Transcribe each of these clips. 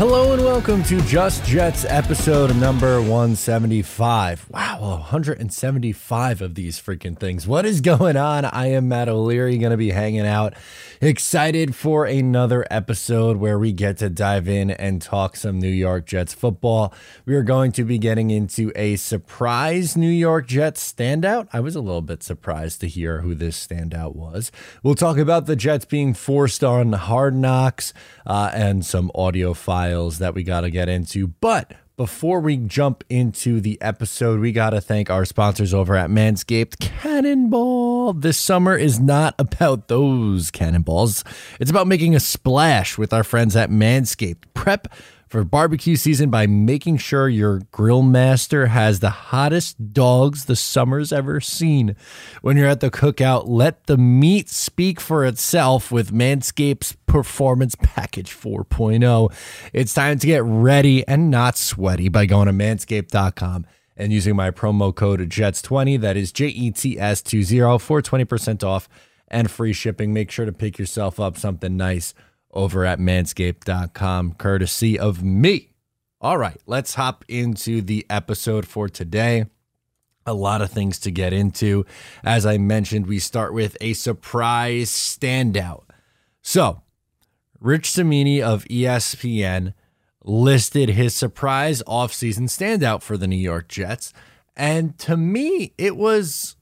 Hello and welcome to Just Jets episode number 175. Wow, 175 of these freaking things. What is going on? I am Matt O'Leary, going to be hanging out. Excited for another episode where we get to dive in and talk some New York Jets football. We are going to be getting into a surprise New York Jets standout. I was a little bit surprised to hear who this standout was. We'll talk about the Jets being forced on hard knocks uh, and some audio files that we got to get into. But before we jump into the episode, we got to thank our sponsors over at Manscaped Cannonball. This summer is not about those cannonballs, it's about making a splash with our friends at Manscaped. Prep for barbecue season by making sure your grill master has the hottest dogs the summer's ever seen. When you're at the cookout, let the meat speak for itself with Manscaped's Performance Package 4.0. It's time to get ready and not sweaty by going to manscaped.com and using my promo code JETS20, that is J E T S 20 for 20% off and free shipping. Make sure to pick yourself up something nice over at manscaped.com, courtesy of me. All right, let's hop into the episode for today. A lot of things to get into. As I mentioned, we start with a surprise standout. So, Rich Cimini of ESPN listed his surprise offseason standout for the New York Jets. And to me, it was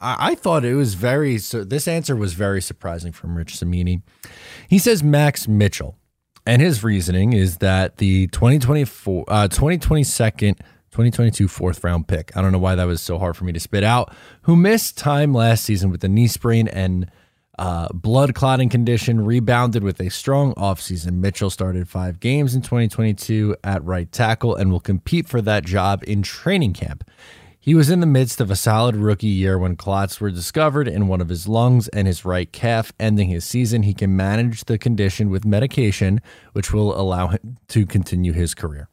I, thought it was very so this answer was very surprising from Rich Cimini. He says Max Mitchell, and his reasoning is that the 2024 uh 2022 2022 fourth round pick. I don't know why that was so hard for me to spit out. Who missed time last season with a knee sprain and uh, blood clotting condition, rebounded with a strong offseason. Mitchell started five games in 2022 at right tackle and will compete for that job in training camp. He was in the midst of a solid rookie year when clots were discovered in one of his lungs and his right calf, ending his season. He can manage the condition with medication, which will allow him to continue his career.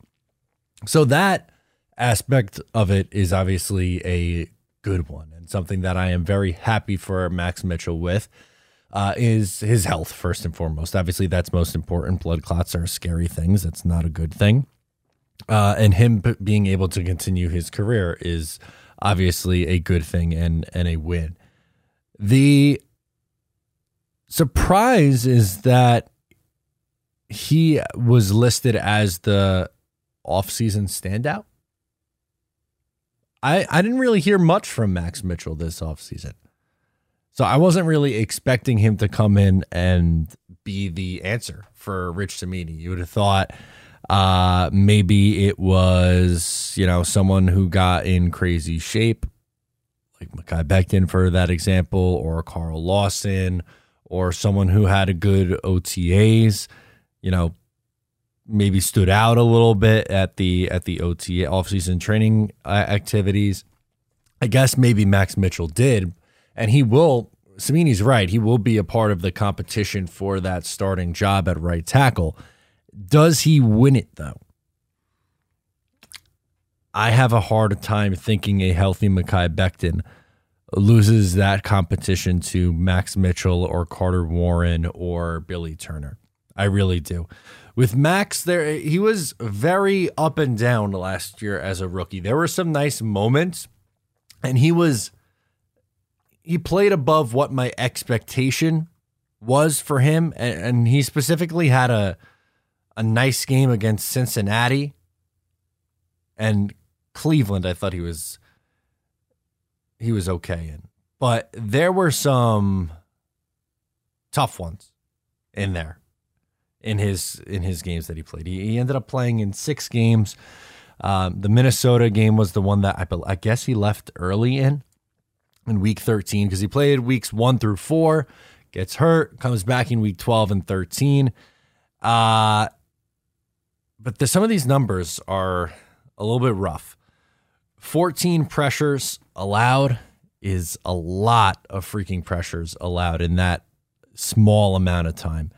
So, that aspect of it is obviously a good one and something that I am very happy for Max Mitchell with. Uh, is his health first and foremost. Obviously, that's most important. Blood clots are scary things. That's not a good thing uh, and him being able to continue his career is obviously a good thing and and a win. The surprise is that he was listed as the offseason standout. I, I didn't really hear much from Max Mitchell this offseason. So I wasn't really expecting him to come in and be the answer for Rich Cimini. You would have thought uh, maybe it was, you know, someone who got in crazy shape, like Mekhi Becton for that example, or Carl Lawson, or someone who had a good OTAs, you know, maybe stood out a little bit at the at the OTA offseason training uh, activities. I guess maybe Max Mitchell did, and he will. Cimini's right. He will be a part of the competition for that starting job at right tackle. Does he win it though? I have a hard time thinking a healthy Mekhi Becton loses that competition to Max Mitchell or Carter Warren or Billy Turner. I really do. With Max there he was very up and down last year as a rookie. There were some nice moments and he was he played above what my expectation was for him and, and he specifically had a a nice game against Cincinnati and Cleveland. I thought he was he was okay in, but there were some tough ones in there in his in his games that he played. He, he ended up playing in six games. Um, the Minnesota game was the one that I, I guess he left early in in week 13 because he played weeks one through four, gets hurt, comes back in week 12 and 13. Uh, but the, some of these numbers are a little bit rough. 14 pressures allowed is a lot of freaking pressures allowed in that small amount of time.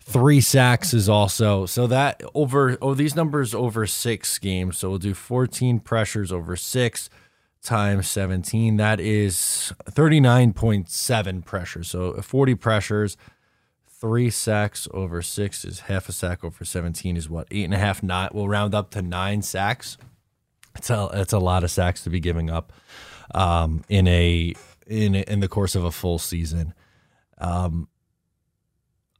Three sacks is also so that over oh these numbers over six games. So we'll do 14 pressures over six times 17. That is 39.7 pressures. So 40 pressures, three sacks over six is half a sack over 17 is what? Eight and a half, nine. We'll round up to nine sacks. It's a, it's a lot of sacks to be giving up um, in a in in the course of a full season. Um,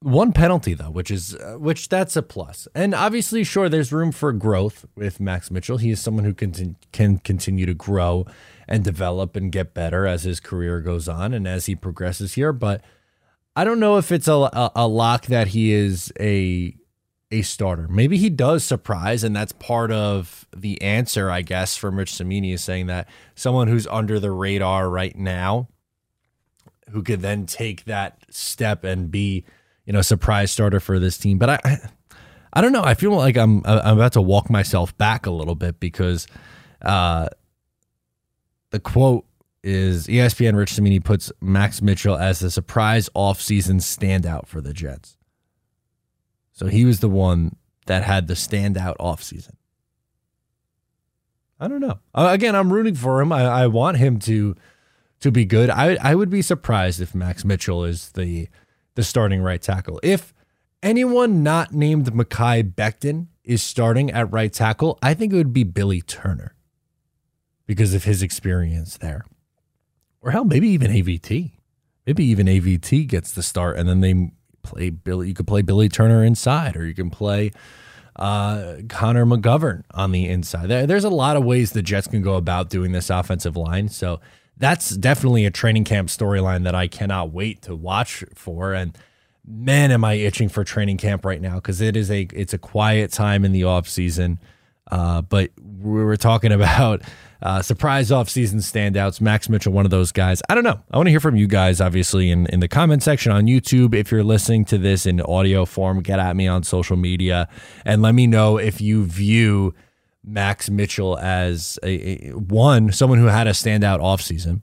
one penalty though, which is uh, which that's a plus. plus, and obviously, sure, there's room for growth with Max Mitchell. He is someone who can can continue to grow and develop and get better as his career goes on and as he progresses here. But I don't know if it's a, a, a lock that he is a a starter. Maybe he does surprise, and that's part of the answer, I guess, from Rich Cimini is saying that someone who's under the radar right now, who could then take that step and be, you know, surprise starter for this team. But I, I, I don't know. I feel like I'm I'm about to walk myself back a little bit because, uh, the quote is ESPN Rich Cimini puts Max Mitchell as the surprise offseason standout for the Jets. So he was the one that had the standout offseason. I don't know. Uh, again, I'm rooting for him. I, I want him to to be good. I I would be surprised if Max Mitchell is the the starting right tackle. If anyone not named Mekhi Becton is starting at right tackle, I think it would be Billy Turner because of his experience there. Or hell, maybe even AVT. Maybe even AVT gets the start and then they play Billy. You could play Billy Turner inside, or you can play uh, Connor McGovern on the inside. There's a lot of ways the Jets can go about doing this offensive line. So that's definitely a training camp storyline that I cannot wait to watch for. And man, am I itching for training camp right now because it is a it's a quiet time in the off season. Uh, but we were talking about uh, surprise offseason standouts. Max Mitchell, one of those guys. I don't know. I want to hear from you guys, obviously, in, in the comment section on YouTube. If you're listening to this in audio form, get at me on social media and let me know if you view Max Mitchell as a, a one, someone who had a standout offseason.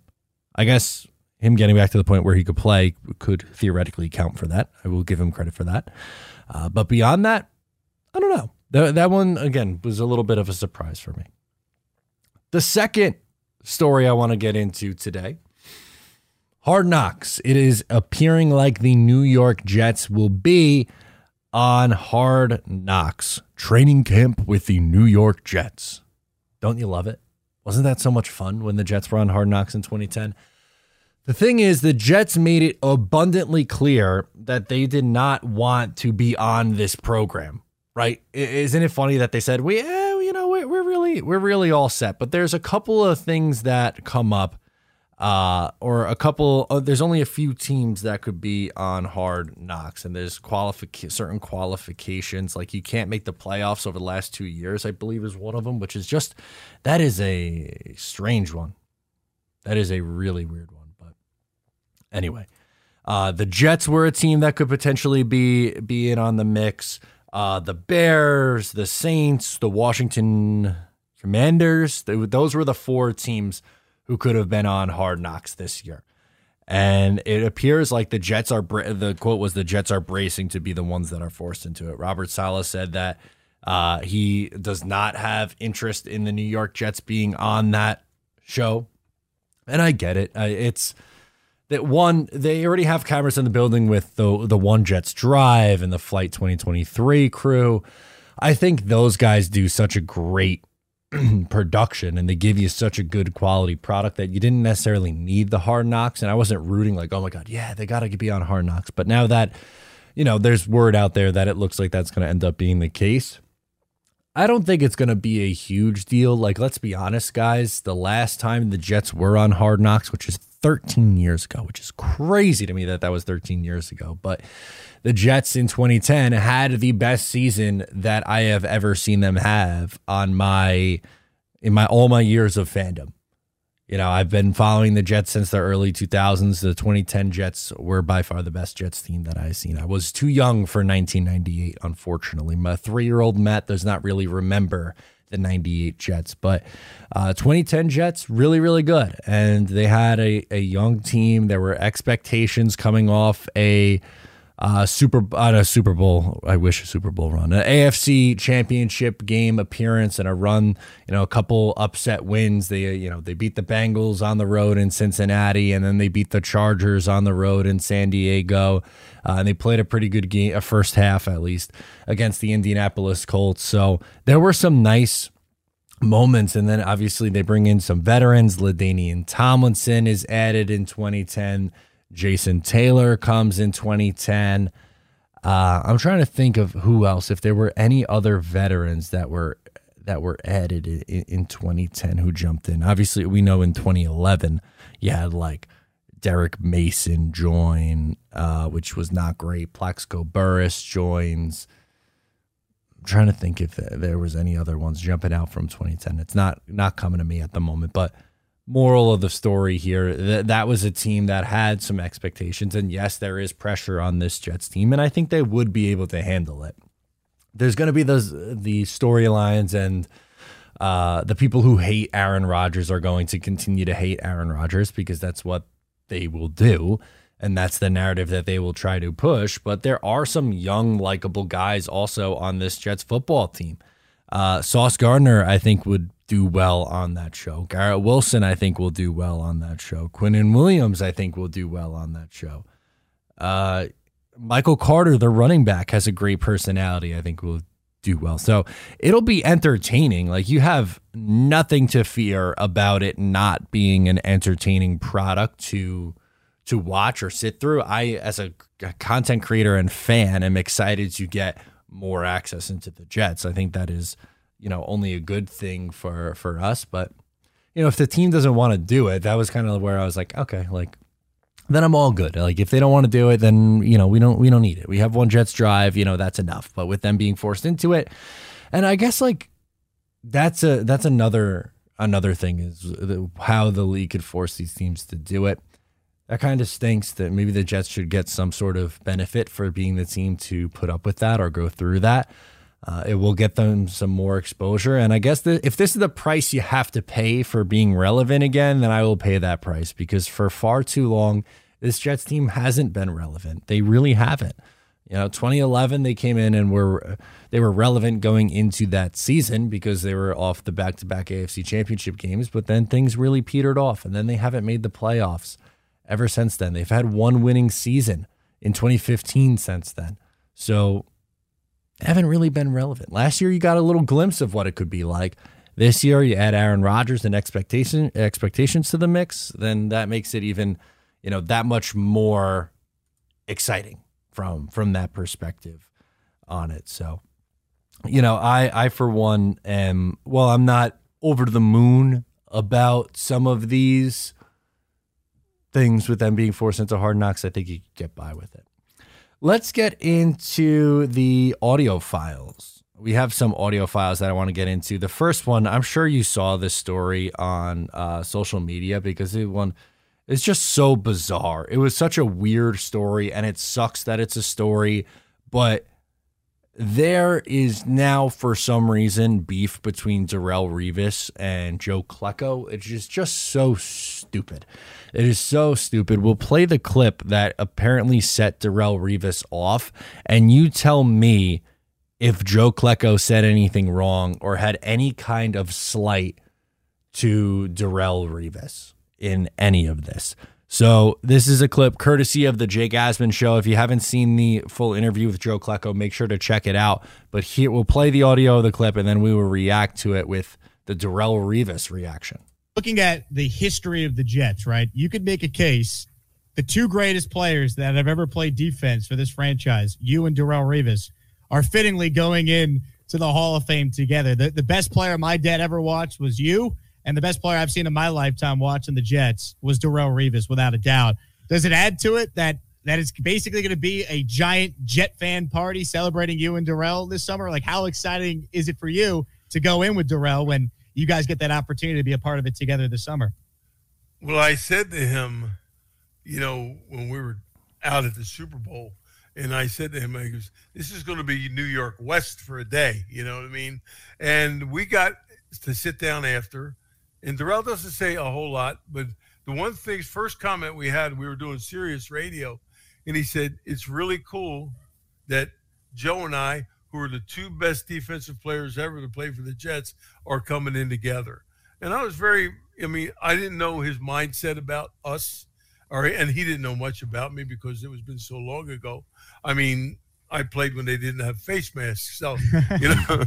I guess him getting back to the point where he could play could theoretically count for that. I will give him credit for that. Uh, but beyond that, I don't know. That, that one, again, was a little bit of a surprise for me. The second story I want to get into today Hard Knocks. It is appearing like the New York Jets will be on Hard Knocks training camp with the New York Jets. Don't you love it? Wasn't that so much fun when the Jets were on Hard Knocks in 2010? The thing is, the Jets made it abundantly clear that they did not want to be on this program, right? Isn't it funny that they said, we, eh, you know, we're, we're really, we're really all set. But there's a couple of things that come up, uh, or a couple, uh, there's only a few teams that could be on hard knocks. And there's qualific- certain qualifications, like you can't make the playoffs over the last two years, I believe is one of them, which is just, that is a strange one. That is a really weird one. But anyway, uh, the Jets were a team that could potentially be be in on the mix. Uh, the Bears, the Saints, the Washington Commanders. They, those were the four teams who could have been on Hard Knocks this year. And it appears like the Jets are the quote was the Jets are bracing to be the ones that are forced into it. Robert Saleh said that uh, he does not have interest in the New York Jets being on that show, and I get it. Uh, it's that one they already have cameras in the building with the the One Jets Drive and the Flight 2023 crew. I think those guys do such a great production and they give you such a good quality product that you didn't necessarily need the hard knocks. And I wasn't rooting like, oh my God, yeah, they got to be on hard knocks. But now that, you know, there's word out there that it looks like that's going to end up being the case. I don't think it's going to be a huge deal. Like, let's be honest, guys. The last time the Jets were on Hard Knocks, which is 13 years ago, which is crazy to me that that was 13 years ago. But the Jets in 2010 had the best season that I have ever seen them have on my in my all my years of fandom. You know, I've been following the Jets since the early 2000s. The 2010 Jets were by far the best Jets team that I've seen. I was too young for 1998, unfortunately. My three year old Matt does not really remember the 98 Jets, but uh, 2010 Jets, really, really good. And they had a, a young team. There were expectations coming off a uh, Super on a Super Bowl. I wish a Super Bowl run, an AFC Championship game appearance, and a run. You know, a couple upset wins. They you know they beat the Bengals on the road in Cincinnati, and then they beat the Chargers on the road in San Diego. Uh, and they played a pretty good game, a first half at least, against the Indianapolis Colts. So there were some nice moments. And then obviously they bring in some veterans. LaDainian Tomlinson is added in 2010. Jason Taylor comes in 2010. Uh, I'm trying to think of who else. If there were any other veterans that were that were added in, in 2010 who jumped in. Obviously, we know in 2011 you had like Derrick Mason join, uh, which was not great. Plaxico Burress joins. I'm trying to think if there was any other ones jumping out from 2010. It's not not coming to me at the moment, but moral of the story here that that was a team that had some expectations. And yes there is pressure on this jets team and i think they would be able to handle it. There's going to be those the storylines and uh, the people who hate aaron rodgers are going to continue to hate aaron rodgers because that's what they will do and that's the narrative that they will try to push. But there are some young likable guys also on this jets football team. Uh, sauce gardner i think would do well on that show. Garrett Wilson, I think, will do well on that show. Quinnen Williams, I think, will do well on that show. Uh, Michael Carter, the running back, has a great personality. I think will do well. So it'll be entertaining. Like you have nothing to fear about it not being an entertaining product to to watch or sit through. I, as a content creator and fan, am excited to get more access into the Jets. I think that is you know only a good thing for for us. But you know, if the team doesn't want to do it, that was kind of where I was like, okay, like then I'm all good. Like if they don't want to do it, then you know we don't we don't need it. We have one Jets drive, you know that's enough. But with them being forced into it, and I guess like that's a that's another another thing is how the league could force these teams to do it. That kind of stinks. That maybe the Jets should get some sort of benefit for being the team to put up with that or go through that. Uh, it will get them some more exposure. And I guess the, if this is the price you have to pay for being relevant again, then I will pay that price because for far too long, this Jets team hasn't been relevant. They really haven't. You know, 2011 they came in and were they were relevant going into that season because they were off the back-to-back AFC Championship games, but then things really petered off and then they haven't made the playoffs ever since then. They've had one winning season in 2015 since then. So haven't really been relevant. Last year, you got a little glimpse of what it could be like. This year, you add Aaron Rodgers and expectation expectations to the mix, then that makes it even, you know, that much more exciting from from that perspective on it. So, you know, I I for one am well, I'm not over the moon about some of these things with them being forced into hard knocks. I think you get by with it. Let's get into the audio files. We have some audio files that I want to get into. The first one, I'm sure you saw this story on uh, social media because it one it's just so bizarre. It was such a weird story, and it sucks that it's a story, but there is now for some reason beef between Darrelle Revis and Joe Klecko. It's just, just so stupid. It is so stupid. We'll play the clip that apparently set Darrelle Revis off, and you tell me if Joe Klecko said anything wrong or had any kind of slight to Darrelle Revis in any of this. So this is a clip courtesy of the Jake Asman show. If you haven't seen the full interview with Joe Klecko, make sure to check it out. But here we'll play the audio of the clip and then we will react to it with the Darrelle Revis reaction looking at the history of the Jets, right? You could make a case the two greatest players that have ever played defense for this franchise, you and Darrelle Revis, are fittingly going in to the Hall of Fame together. The, the best player my dad ever watched was you, and the best player I've seen in my lifetime watching the Jets was Darrelle Revis, without a doubt. Does it add to it that that is basically going to be a giant Jet fan party celebrating you and Darrelle this summer? Like, how exciting is it for you to go in with Darrelle when you guys get that opportunity to be a part of it together this summer. Well, I said to him, you know, when we were out at the Super Bowl, and I said to him, I goes, this is going to be New York West for a day. You know what I mean? And we got to sit down after, and Darrelle doesn't say a whole lot, but the one thing, first comment we had, we were doing Sirius radio, and he said it's really cool that Joe and I, who are the two best defensive players ever to play for the Jets, are coming in together. And I was very, I mean, I didn't know his mindset about us, or and he didn't know much about me because it was been so long ago. I mean, I played when they didn't have face masks, so you know.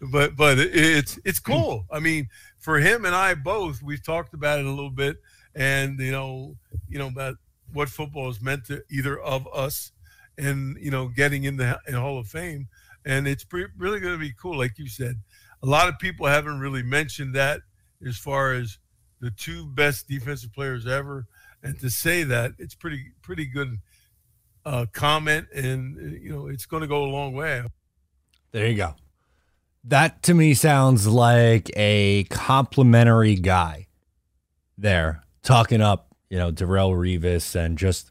but but it's it's cool. I mean, for him and I both, we've talked about it a little bit, and you know, you know about what football is meant to either of us, and you know, getting in the in Hall of Fame, and it's really going to be cool, like you said. A lot of people haven't really mentioned that as far as the two best defensive players ever, and to say that it's pretty pretty good uh, comment, and you know it's going to go a long way. There you go. That to me sounds like a complimentary guy there talking up, you know, Darrelle Revis and just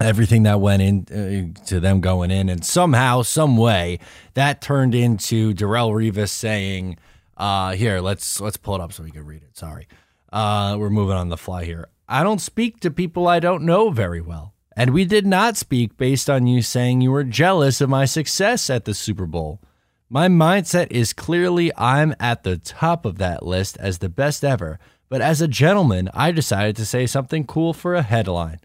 everything that went into uh, them going in, and somehow, some way, that turned into Darrelle Revis saying, uh, "Here, let's let's pull it up so we can read it." Sorry, uh, we're moving on the fly here. I don't speak to people I don't know very well. And we did not speak based on you saying you were jealous of my success at the Super Bowl. My mindset is clearly I'm at the top of that list as the best ever, but as a gentleman, I decided to say something cool for a headline.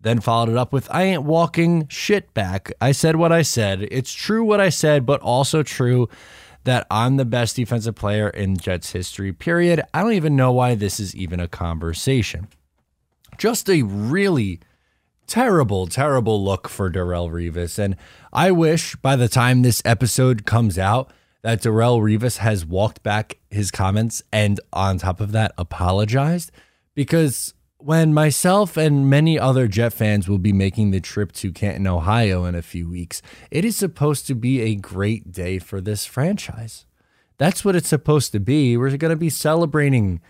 Then followed it up with I ain't walking shit back. I said what I said. It's true what I said, but also true that I'm the best defensive player in Jets history, period. I don't even know why this is even a conversation. Just a really terrible, terrible look for Darrelle Revis. And I wish by the time this episode comes out that Darrelle Revis has walked back his comments and on top of that apologized because when myself and many other Jet fans will be making the trip to Canton, Ohio in a few weeks, it is supposed to be a great day for this franchise. That's what it's supposed to be. We're going to be celebrating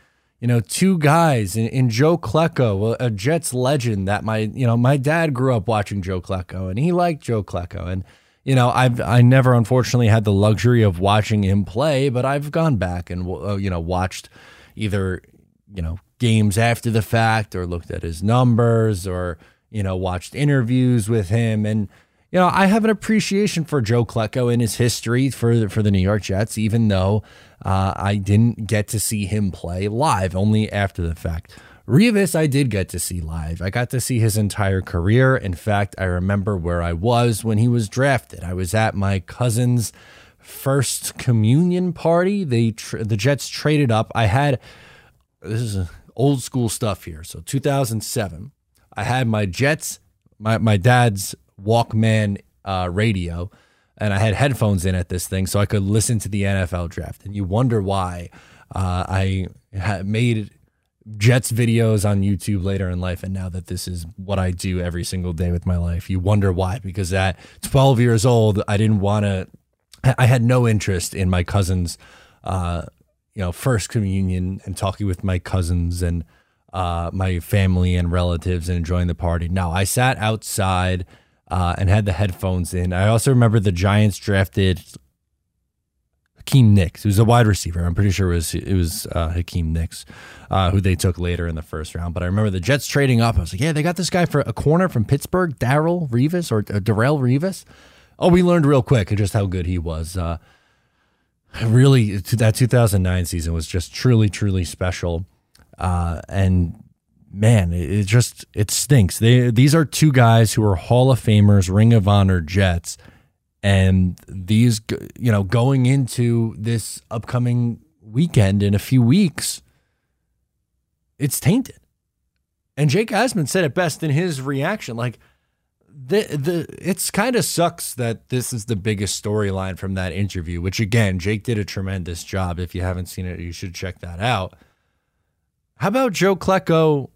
you know, two guys in, in Joe Klecko, a, Jets legend that my, you know, my dad grew up watching Joe Klecko and he liked Joe Klecko. And, you know, I've, I never unfortunately had the luxury of watching him play, but I've gone back and, uh, you know, watched either, you know, games after the fact or looked at his numbers or, you know, watched interviews with him. And, you know, I have an appreciation for Joe Klecko and his history for for the New York Jets, even though uh, I didn't get to see him play live, only after the fact. Revis, I did get to see live. I got to see his entire career. In fact, I remember where I was when he was drafted. I was at my cousin's first communion party. They tra- the Jets traded up. I had this is old school stuff here. So 2007, I had my Jets, my my dad's Walkman uh, radio, and I had headphones in at this thing so I could listen to the NFL draft. And you wonder why uh, I made Jets videos on YouTube later in life, and now that this is what I do every single day with my life, you wonder why. Because at 12 years old, I didn't want to. I had no interest in my cousins, uh, you know, first communion and talking with my cousins and uh, my family and relatives and enjoying the party. No, I sat outside uh, and had the headphones in. I also remember the Giants drafted Hakeem Nicks, who's a wide receiver. I'm pretty sure it was it was uh, Hakeem Nicks, uh, who they took later in the first round. But I remember the Jets trading up. I was like, yeah, they got this guy for a corner from Pittsburgh, Darrelle Revis or uh, Darrelle Revis. Oh, we learned real quick just how good he was. Uh, really, that 2009 season was just truly, truly special. Uh, and man, it, just it stinks. They these are two guys who are Hall of Famers, Ring of Honor Jets, and these you know going into this upcoming weekend in a few weeks, it's tainted. And Jake Asman said it best in his reaction, like. The, the it's kind of sucks that this is the biggest storyline from that interview, which again, Jake did a tremendous job. If you haven't seen it, you should check that out. How about Joe Klecko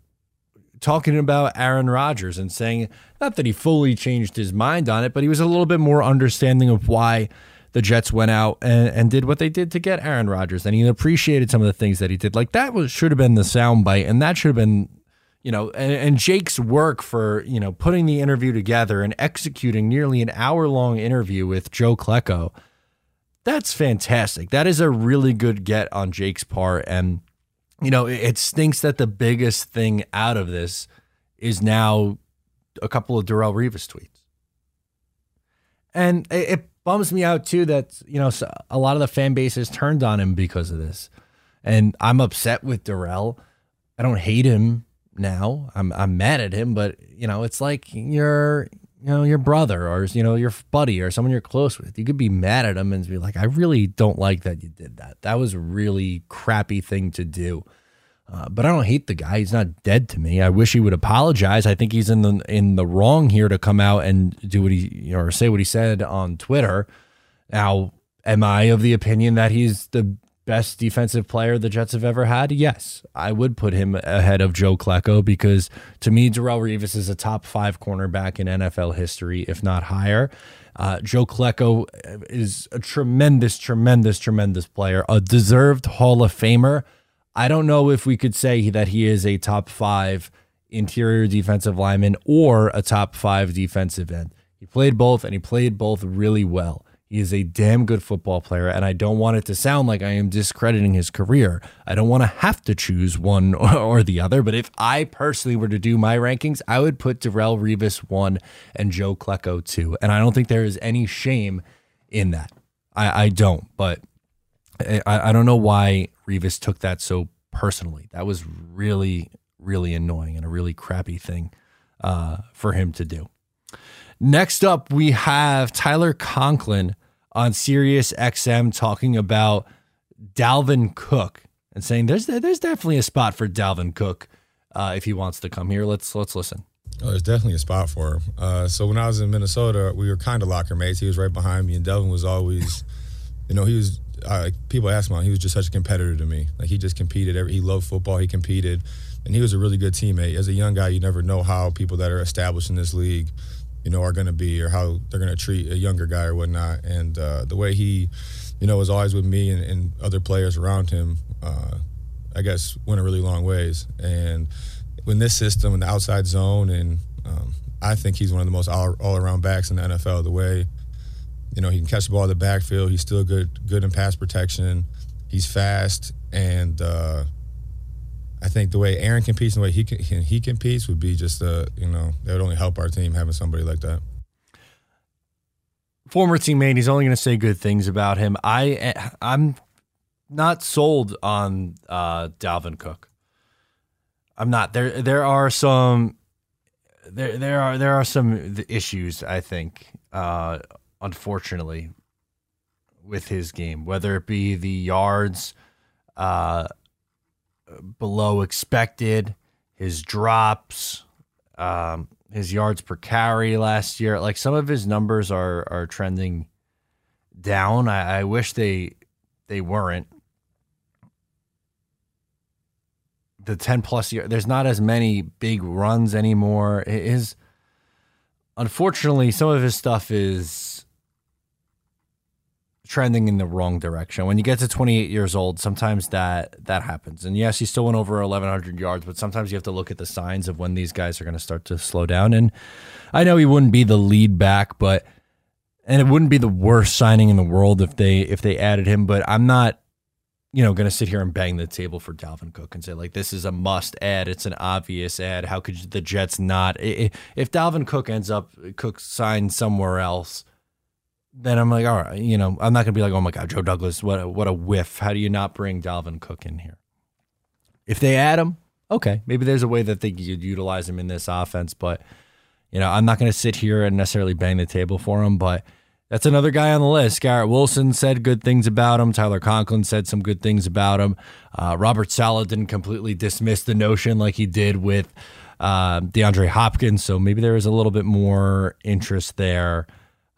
talking about Aaron Rodgers and saying not that he fully changed his mind on it, but he was a little bit more understanding of why the Jets went out and, and did what they did to get Aaron Rodgers, and he appreciated some of the things that he did. Like that was should have been the soundbite, and that should have been, you know, and, and Jake's work for you know putting the interview together and executing nearly an hour long interview with Joe Klecko. That's fantastic. That is a really good get on Jake's part, and you know, it stinks that the biggest thing out of this is now a couple of Darrelle Revis tweets. And it, it bums me out too that, you know, a lot of the fan base has turned on him because of this. And I'm upset with Darrelle. I don't hate him now. I'm I'm mad at him, but you know, it's like your you know your brother or you know your buddy or someone you're close with. You could be mad at him and be like, I really don't like that you did that. That was a really crappy thing to do. Uh, but I don't hate the guy. He's not dead to me. I wish he would apologize. I think he's in the in the wrong here to come out and do what he or say what he said on Twitter. Now, am I of the opinion that he's the best defensive player the Jets have ever had? Yes, I would put him ahead of Joe Klecko because to me, Darrelle Revis is a top five cornerback in NFL history, if not higher. Uh, Joe Klecko is a tremendous, tremendous, tremendous player, a deserved Hall of Famer. I don't know if we could say that he is a top five interior defensive lineman or a top five defensive end. He played both and he played both really well. He is a damn good football player, and I don't want it to sound like I am discrediting his career. I don't want to have to choose one or the other, but if I personally were to do my rankings, I would put Darrelle Revis one and Joe Klecko two. And I don't think there is any shame in that. I, I don't, but I, I don't know why Revis took that so personally. That was really, really annoying and a really crappy thing uh, for him to do. Next up, we have Tyler Conklin on Sirius XM talking about Dalvin Cook and saying there's there's definitely a spot for Dalvin Cook uh, if he wants to come here. Let's let's listen. Oh, there's definitely a spot for him. Uh, so when I was in Minnesota, we were kind of locker mates. He was right behind me, and Dalvin was always, you know, he was. Uh, people ask him, he was just such a competitor to me. Like he just competed. Every, he loved football. He competed, and he was a really good teammate. As a young guy, you never know how people that are established in this league you know, are going to be or how they're going to treat a younger guy or whatnot. And uh, the way he, you know, was always with me and, and other players around him, uh, I guess went a really long ways. And in this system, in the outside zone, and um, I think he's one of the most all, all around backs in the NFL. The way, you know, he can catch the ball in the backfield. He's still good, good in pass protection. He's fast, and uh, I think the way Aaron competes and the way he can, he competes would be just a you know that would only help our team having somebody like that. Former teammate, he's only going to say good things about him. I I'm not sold on uh, Dalvin Cook. I'm not there. There are some there there are there are some issues I think, uh, unfortunately, with his game. Whether it be the yards, uh, below expected. His drops, um, his yards per carry last year, like some of his numbers are are trending down. I, I wish they they weren't. The ten plus year, there's not as many big runs anymore. It is unfortunately some of his stuff is trending in the wrong direction. When you get to 28 years old, sometimes that that happens. And yes, he still went over 1100 yards, but sometimes you have to look at the signs of when these guys are going to start to slow down. And I know he wouldn't be the lead back, but and it wouldn't be the worst signing in the world if they if they added him, but I'm not you know, going to sit here and bang the table for Dalvin Cook and say like this is a must add. It's an obvious add. How could the Jets not? If Dalvin Cook ends up Cook signed somewhere else, then I'm like, all right, you know, I'm not gonna be like, oh my god, Joe Douglas, what a, what a whiff. How do you not bring Dalvin Cook in here? If they add him, okay, maybe there's a way that they could utilize him in this offense. But you know, I'm not gonna sit here and necessarily bang the table for him. But that's another guy on the list. Garrett Wilson said good things about him. Tyler Conklin said some good things about him. Uh, Robert Saleh didn't completely dismiss the notion like he did with uh, DeAndre Hopkins. So maybe there is a little bit more interest there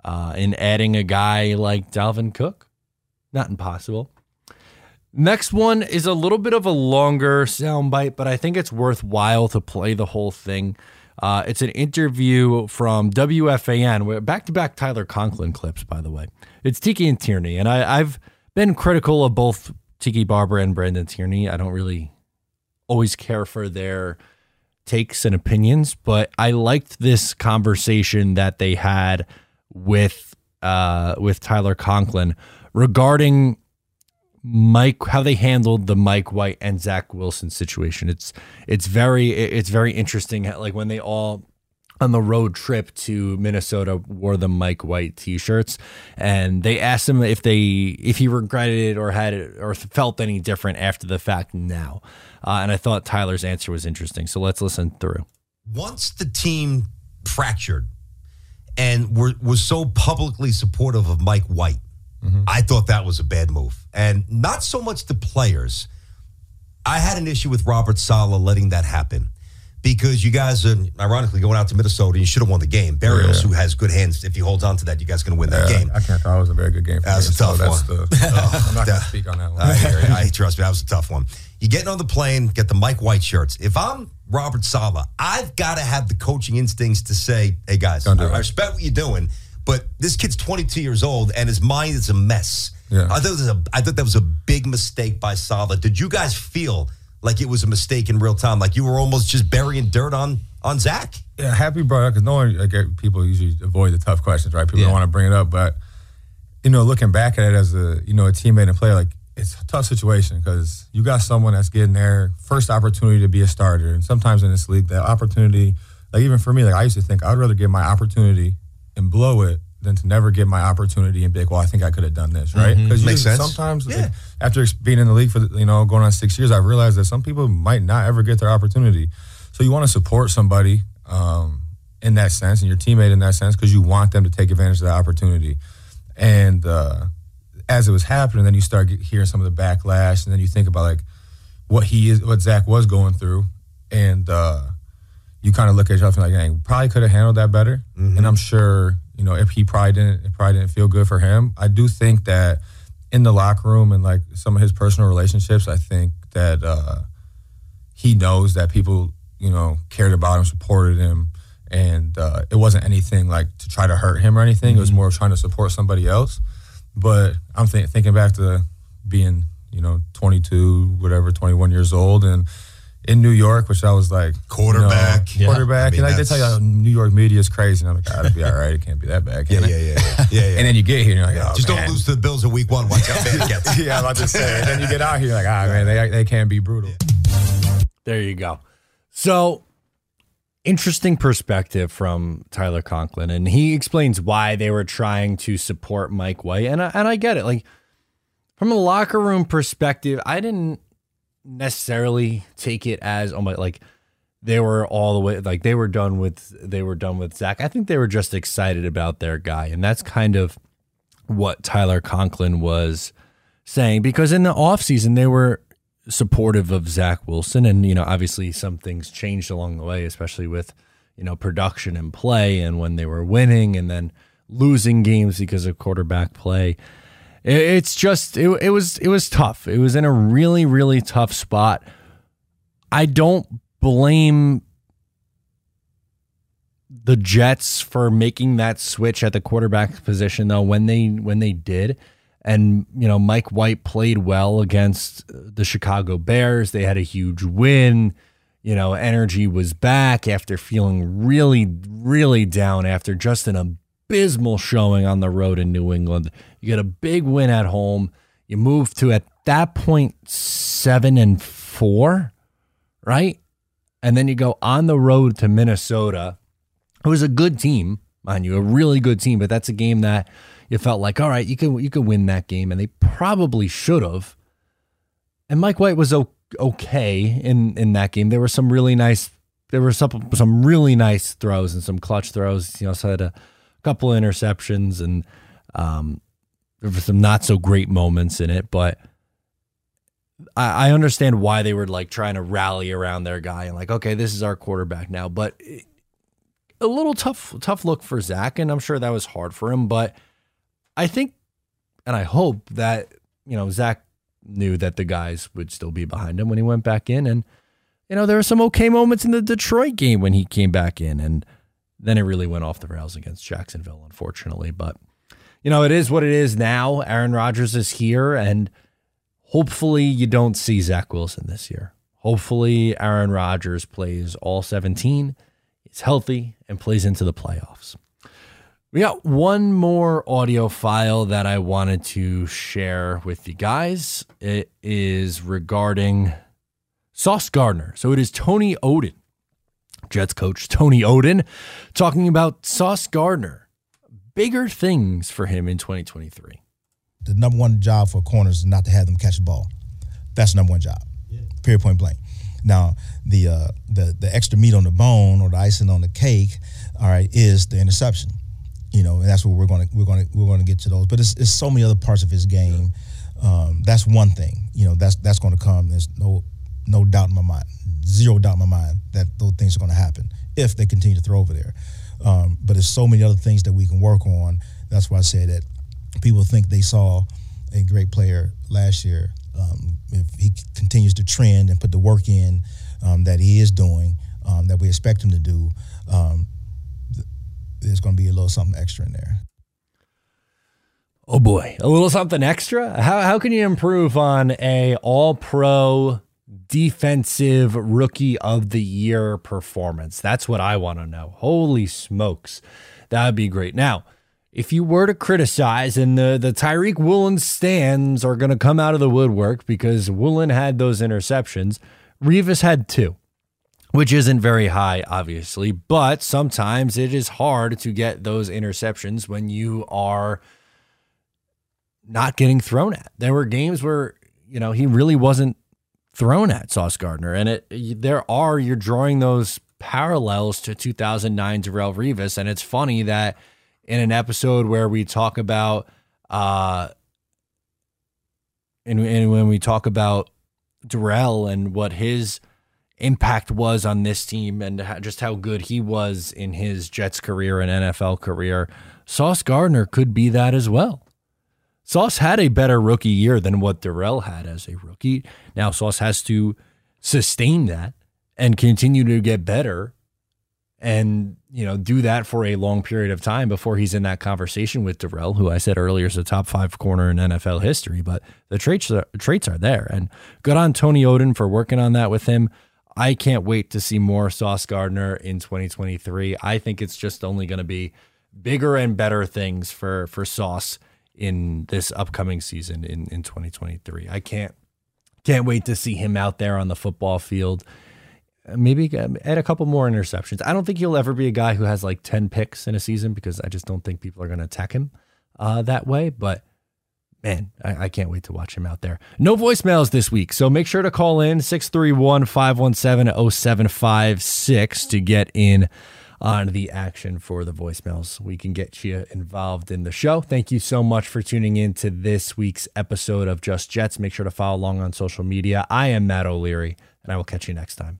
uh, in adding a guy like Dalvin Cook. Not impossible. Next one is a little bit of a longer soundbite, but I think it's worthwhile to play the whole thing. Uh, it's an interview from WFAN, back to back Tyler Conklin clips, by the way. It's Tiki and Tierney, and I, I've been critical of both Tiki Barber and Brandon Tierney. I don't really always care for their takes and opinions, but I liked this conversation that they had with uh, with Tyler Conklin regarding Mike how they handled the Mike White and Zach Wilson situation. It's it's very it's very interesting like when they all on the road trip to Minnesota wore the Mike White t-shirts and they asked him if they if he regretted it or had it or felt any different after the fact now. Uh, and I thought Tyler's answer was interesting. So let's listen through. Once the team fractured and were, was so publicly supportive of Mike White, mm-hmm. I thought that was a bad move. And not so much the players. I had an issue with Robert Saleh letting that happen because you guys are ironically going out to Minnesota and you should have won the game. Berrios, who has good hands, if he holds on to that, you guys going to win that Yeah, game. I can't. That was a very good game. For That was me, a tough so that's one. The, I'm not going to speak on that one. I you. I trust me, that was a tough one. You getting on the plane, get the Mike White shirts. If I'm Robert Saleh, I've got to have the coaching instincts to say, "Hey guys, I. I respect what you're doing, but this kid's 22 years old and his mind is a mess." Yeah. I thought was a, I thought that was a big mistake by Saleh. Did you guys feel like it was a mistake in real time, like you were almost just burying dirt on on Zach? Yeah, happy brother. Because no one, like, people usually avoid the tough questions, right? People Yeah. don't want to bring it up, but you know, looking back at it as a you know a teammate and player, like it's a tough situation because you got someone that's getting their first opportunity to be a starter, and sometimes in this league, that opportunity, like even for me, like I used to think I'd rather get my opportunity and blow it than to never get my opportunity and be like, well, I think I could have done this, right? Because Makes sense. sometimes Yeah. like, after being in the league for you know going on six years, I've realized that some people might not ever get their opportunity. So you want to support somebody um, in that sense, and your teammate in that sense, because you want them to take advantage of that opportunity. And uh, as it was happening, then you start hearing some of the backlash, and then you think about like what he is, what Zach was going through, and uh, you kind of look at yourself and like, dang, probably could have handled that better. And I'm sure, you know, if he probably didn't, it probably didn't feel good for him. I do think that in the locker room and like some of his personal relationships, I think that uh, he knows that people, you know, cared about him, supported him, and uh, it wasn't anything like to try to hurt him or anything. It was more of trying to support somebody else. But I'm think, thinking back to being, you know, 22, whatever, 21 years old, and in New York, which I was like Quarterback. you know, Yeah. quarterback, I mean, and like they tell you, New York media is crazy. And I'm like, ah, it'll be all right. It can't be that bad. Yeah, can yeah, it? yeah, yeah, yeah. yeah. And then you get here, and you're like, oh, just man. don't lose to the Bills in Week One. Watch how bad it yeah, I'm about to say. And then you get out here, like, ah, man, they they can't be brutal. There you go. So interesting perspective from Tyler Conklin, and he explains why they were trying to support Mike White, and I, and I get it. Like from a locker room perspective, I didn't necessarily take it as oh my like they were all the way like they were done with they were done with Zach. I think they were just excited about their guy, and that's kind of what Tyler Conklin was saying because in the offseason they were supportive of Zach Wilson. And you know obviously some things changed along the way especially with you know production and play and when they were winning and then losing games because of quarterback play. It's just it, it was it was tough. It was in a really really tough spot. I don't blame the Jets for making that switch at the quarterback position though when they when they did and you know Mike White played well against the Chicago Bears. They had a huge win. You know energy was back after feeling really really down after just an abysmal showing on the road in New England. You get a big win at home. You move to at that point 7 and 4 right? And then you go on the road to Minnesota it was a good team, mind you, a really good team, but that's a game that you felt like, all right, you can you can win that game, and they probably should have. And Mike White was okay in in that game. There were some really nice, there were some some really nice throws and some clutch throws. You know, so had a couple of interceptions and um, there were some not so great moments in it, but. I I understand why they were like trying to rally around their guy and like, okay, this is our quarterback now. But a little tough tough look for Zach, and I'm sure that was hard for him. But I think, and I hope that you know Zach knew that the guys would still be behind him when he went back in, and you know there were some okay moments in the Detroit game when he came back in, and then it really went off the rails against Jacksonville, unfortunately. But you know it is what it is now. Aaron Rodgers is here, and hopefully you don't see Zach Wilson this year. Hopefully Aaron Rodgers plays all 17 is healthy and plays into the playoffs. We got one more audio file that I wanted to share with you guys. It is regarding Sauce Gardner. So it is Tony Oden Jets coach Tony Oden talking about Sauce Gardner. Bigger things for him in 2023. The number one job for corners is not to have them catch the ball. That's the number one job. Yeah. Period point blank. Now, the uh, the the extra meat on the bone or the icing on the cake, all right, is the interception. You know, and that's what we're going to we're going to we're going to get to those. But it's, it's so many other parts of his game. Um, that's one thing. You know, that's that's going to come. There's no no doubt in my mind, zero doubt in my mind that those things are going to happen if they continue to throw over there. Um, but there's so many other things that we can work on. That's why I say that people think they saw a great player last year. Um, if he continues to trend and put the work in um, that he is doing, um, that we expect him to do, um, there's going to be a little something extra in there. Oh boy, a little something extra. How how can you improve on a All Pro defensive rookie of the year performance? That's what I want to know. Holy smokes, that would be great. Now, if you were to criticize, and the the Tariq Woolen stands are going to come out of the woodwork because Woolen had those interceptions. Revis had two which isn't very high, obviously, but sometimes it is hard to get those interceptions when you are not getting thrown at. There were games where, you know, he really wasn't thrown at Sauce Gardner. And it there are, you're drawing those parallels to 2009 Darrelle Revis. And it's funny that in an episode where we talk about, uh, and, and when we talk about Darrelle and what his impact was on this team and just how good he was in his Jets career and NFL career, Sauce Gardner could be that as well. Sauce had a better rookie year than what Darrelle had as a rookie. Now Sauce has to sustain that and continue to get better and you know do that for a long period of time before he's in that conversation with Darrelle, who I said earlier is a top five corner in NFL history. But the traits are, traits are there, and good on Tony Oden for working on that with him. I can't wait to see more Sauce Gardner in 2023. I think it's just only going to be bigger and better things for for Sauce in this upcoming season in, in 2023. I can't can't wait to see him out there on the football field. Maybe add a couple more interceptions. I don't think he'll ever be a guy who has like 10 picks in a season because I just don't think people are going to attack him uh, that way. But man, I, I, can't wait to watch him out there. No voicemails this week. So make sure to call in 631 517 0756 to get in on the action for the voicemails. We can get you involved in the show. Thank you so much for tuning in to this week's episode of Just Jets. Make sure to follow along on social media. I am Matt O'Leary, and I will catch you next time.